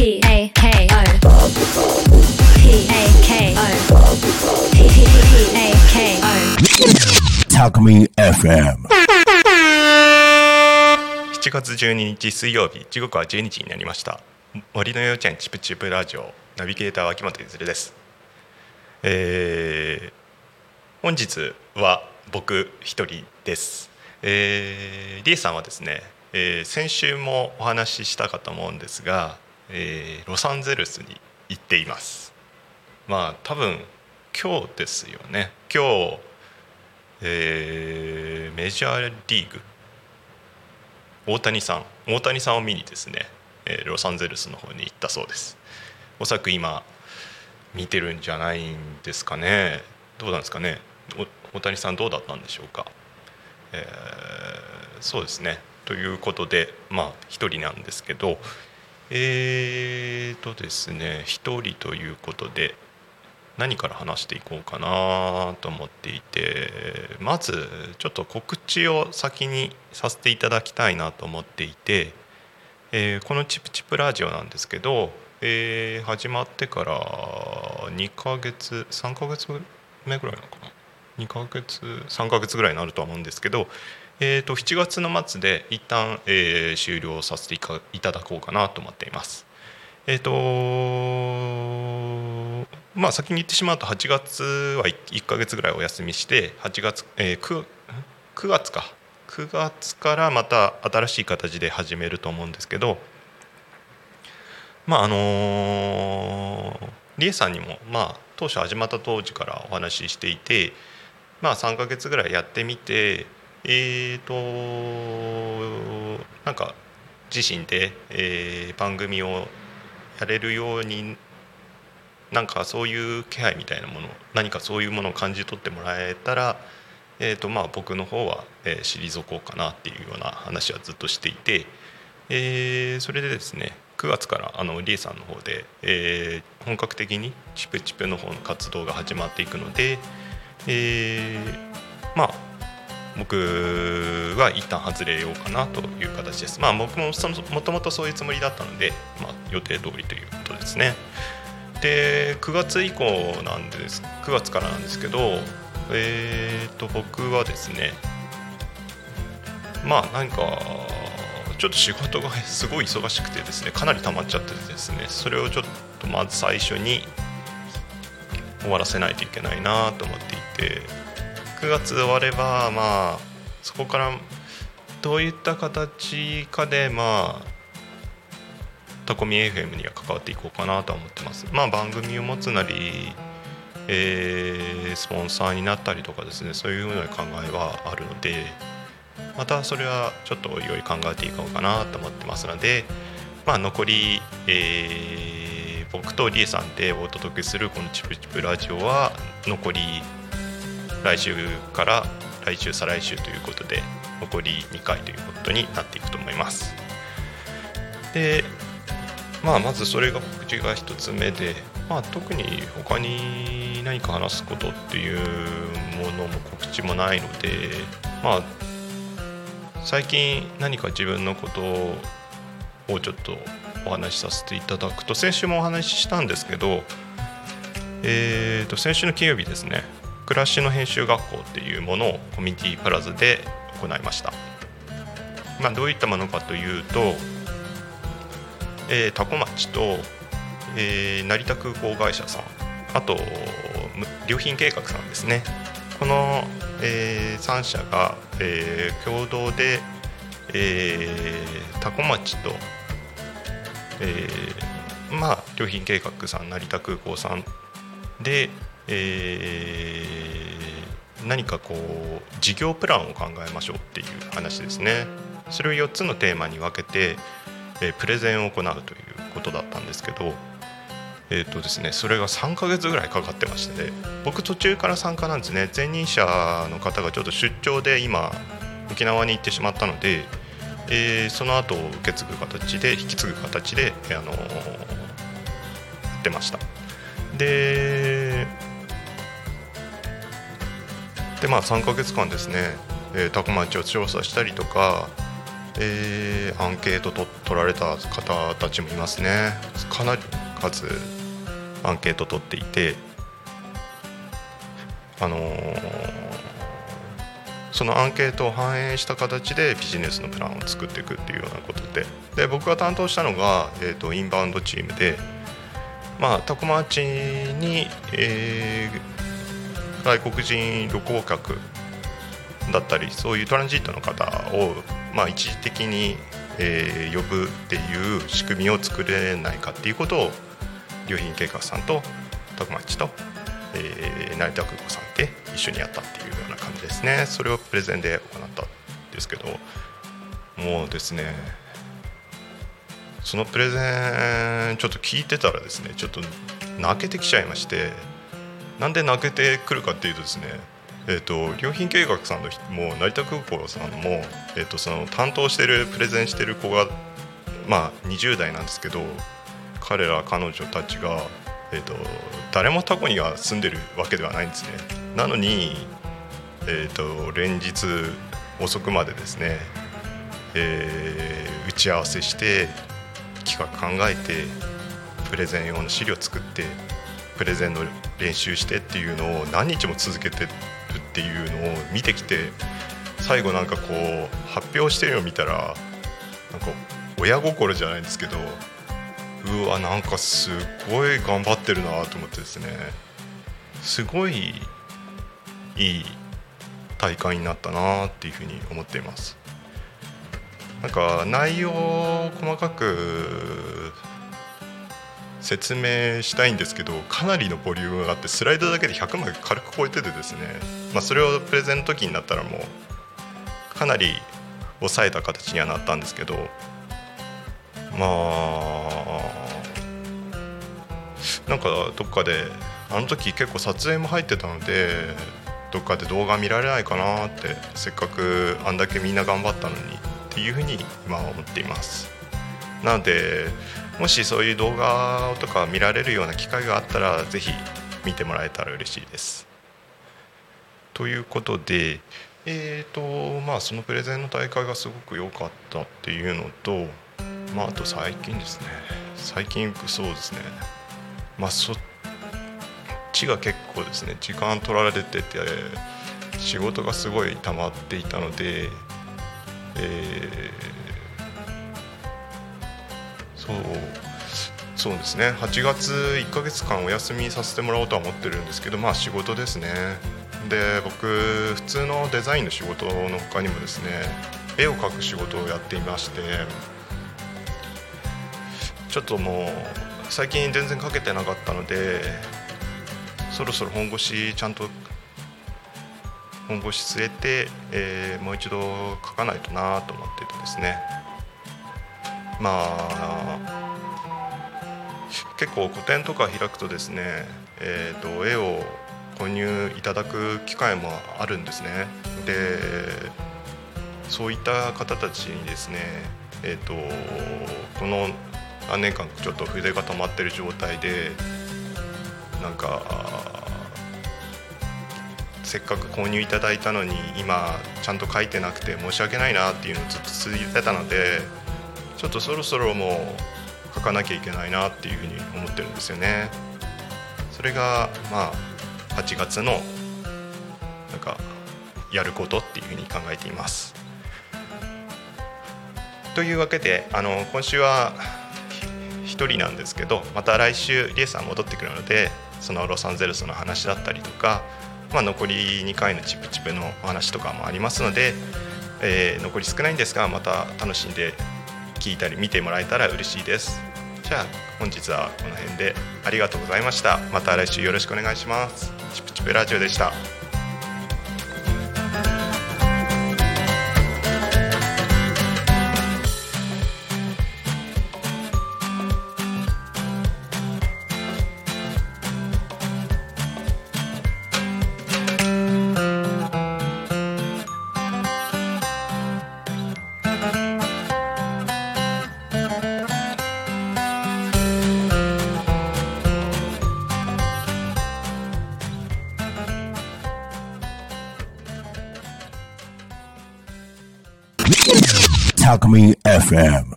P A K O P A K O P A K O Talk Me FM. 7月12日水曜日時刻は12時になりました。森の幼稚園チプチプラジオナビゲーターは秋元譲です。えー本日は僕一人です。えー、リエさんはですね、えー先週もお話ししたかと思うんですが、えーロサンゼルスに行っています。まあ多分今日ですよね。今日、えーメジャーリーグ。大谷さん。大谷さんを見にですね、えーロサンゼルスの方に行ったそうです。おそらく今見てるんじゃないんですかね。どうなんですかね。大谷さんどうだったんでしょうか、えーそうですね。ということでまあ一人なんですけどえーとですね一人ということで何から話していこうかなと思っていてまずちょっと告知を先にさせていただきたいなと思っていて、えーこの「チプチプラジオ」なんですけど、えー始まってから2ヶ月3ヶ月目ぐらいなのかな2ヶ月3ヶ月ぐらいになるとは思うんですけど、えー、と7月の末で一旦、えー終了させていただこうかなと思っています。えっ、とまあ先に言ってしまうと8月は1ヶ月ぐらいお休みして8月、えー、9, 9月か9月からまた新しい形で始めると思うんですけどまああのリエさんにもまあ当初始まった当時からお話ししていてまあ3ヶ月ぐらいやってみてえっ、となんか自身で、えー番組をやれるようになんかそういう気配みたいなもの何かそういうものを感じ取ってもらえたら、えーとまあ、僕の方は、えー退こうかなっていうような話はずっとしていて、えーそれでですね9月からあのリエさんの方で、えー本格的にチプチプの方の活動が始まっていくので、えーまあ僕は一旦外れようかなという形です。まあ僕もそもともとそういうつもりだったので、まあ、予定通りということですね。で9月以降なんです9月からなんですけど、えー、と僕はですねまあなんかちょっと仕事がすごい忙しくてですねかなり溜まっちゃっててですねそれをちょっとまず最初に終わらせないといけないなと思っていて9月終わればまあそこからどういった形かでまあタコミ FM には関わっていこうかなとは思ってます。まあ番組を持つなり、えースポンサーになったりとかですねそういうふうな考えはあるのでまたそれはちょっとおいおい考えていこうかなと思ってますのでまあ残り、えー僕とリエさんでお届けするこの「チプチプラジオ」は残り来週から来週再来週ということで残り2回ということになっていくと思います。でまあ、まずそれが告知が1つ目で、まあ、特に他に何か話すことっていうものも告知もないので、まあ、最近何か自分のことをちょっとお話しさせていただくと先週もお話ししたんですけど、えー、と先週の金曜日ですね暮らしの編集学校っていうものをコミュニティプラザで行いました、まあ、どういったものかというとえー、多古町と、えー成田空港会社さんあと良品計画さんですね。この、え3社が、えー共同で、えー多古町と、えーまあ良品計画さん成田空港さんで、えー何かこう事業プランを考えましょうっていう話ですね。それを4つのテーマに分けてえープレゼンを行うということだったんですけど、えーとですね、それが3ヶ月ぐらいかかってまして、僕途中から参加なんですね。前任者の方がちょっと出張で今沖縄に行ってしまったので、えーその後受け継ぐ形で引き継ぐ形で、あのーやってました。ででまあ3ヶ月間ですね、えー、タコ町を調査したりとかえーアンケートと取られた方たちもいますね。かなり数アンケート取っていてあのーそのアンケートを反映した形でビジネスのプランを作っていくっていうようなことで。で僕が担当したのが、えー、とインバウンドチームで、まあ、タコ町に、えー外国人旅行客だったりそういうトランジットの方を、まあ、一時的に、えー呼ぶっていう仕組みを作れないかっていうことを良品計画さんとタコ町と、えー成田空港さんで一緒にやったっていうような感じですね。それをプレゼンで行ったんですけどもうですねそのプレゼンちょっと聞いてたらですねちょっと泣けてきちゃいましてなんで泣けてくるかっていうとですねえー、と良品計画さんの人も成田空港さんも、えー、とその担当してるプレゼンしてる子がまあ20代なんですけど彼ら彼女たちが、えー、と誰もタコには住んでるわけではないんですね。なのに、えー、と連日遅くまでですね、えー打ち合わせして企画考えてプレゼン用の資料作ってプレゼンの練習してっていうのを何日も続けてるっていうのを見てきて最後なんかこう発表してるのを見たらなんか親心じゃないんですけどうわなんかすごい頑張ってるなと思ってですね。すごいいい大会になったなっていうふうに思っています。なんか内容を細かく説明したいんですけどかなりのボリュームがあってスライドだけで100枚軽く超えててですね、まあ、それをプレゼンの時になったらもうかなり抑えた形にはなったんですけどまあなんかどっかであの時結構撮影も入ってたのでどっかで動画見られないかなってせっかくあんだけみんな頑張ったのにっていうふうに今は思っています。なのでもしそういう動画とか見られるような機会があったらぜひ見てもらえたら嬉しいです。ということで、えーとまあ、そのプレゼンの大会がすごく良かったっていうのと、まあ、あと最近ですね最近そうですねまあそっちが結構ですね時間取られてて仕事がすごい溜まっていたので、えーそうそうですね。8月1ヶ月間お休みさせてもらおうとは思ってるんですけどまあ仕事ですね。で僕普通のデザインの仕事の他にもですね絵を描く仕事をやっていましてちょっともう最近全然描けてなかったのでそろそろ本腰ちゃんと本腰据えて、えーもう一度描かないとなと思っててですね。まあ結構個展とか開くとですね、えー、と絵を購入いただく機会もあるんですね。でそういった方たちにですねえっ、とこの何年間ちょっと筆が止まってる状態でなんかせっかく購入いただいたのに今ちゃんと書いてなくて申し訳ないなっていうのをずっと続いてたのでちょっとそろそろもう書かなきゃいけないなっていうふうに思ってるんですよね。それがまあ8月のなんかやることっていうふうに考えています。というわけであの今週は一人なんですけどまた来週リエさん戻ってくるのでそのロサンゼルスの話だったりとか、まあ、残り2回のチップチップのお話とかもありますので、えー残り少ないんですがまた楽しんで聞いたり見てもらえたら嬉しいです。じゃあ本日はこの辺で。ありがとうございました。また来週よろしくお願いします。チプチプラジオでした。Alchemy FM.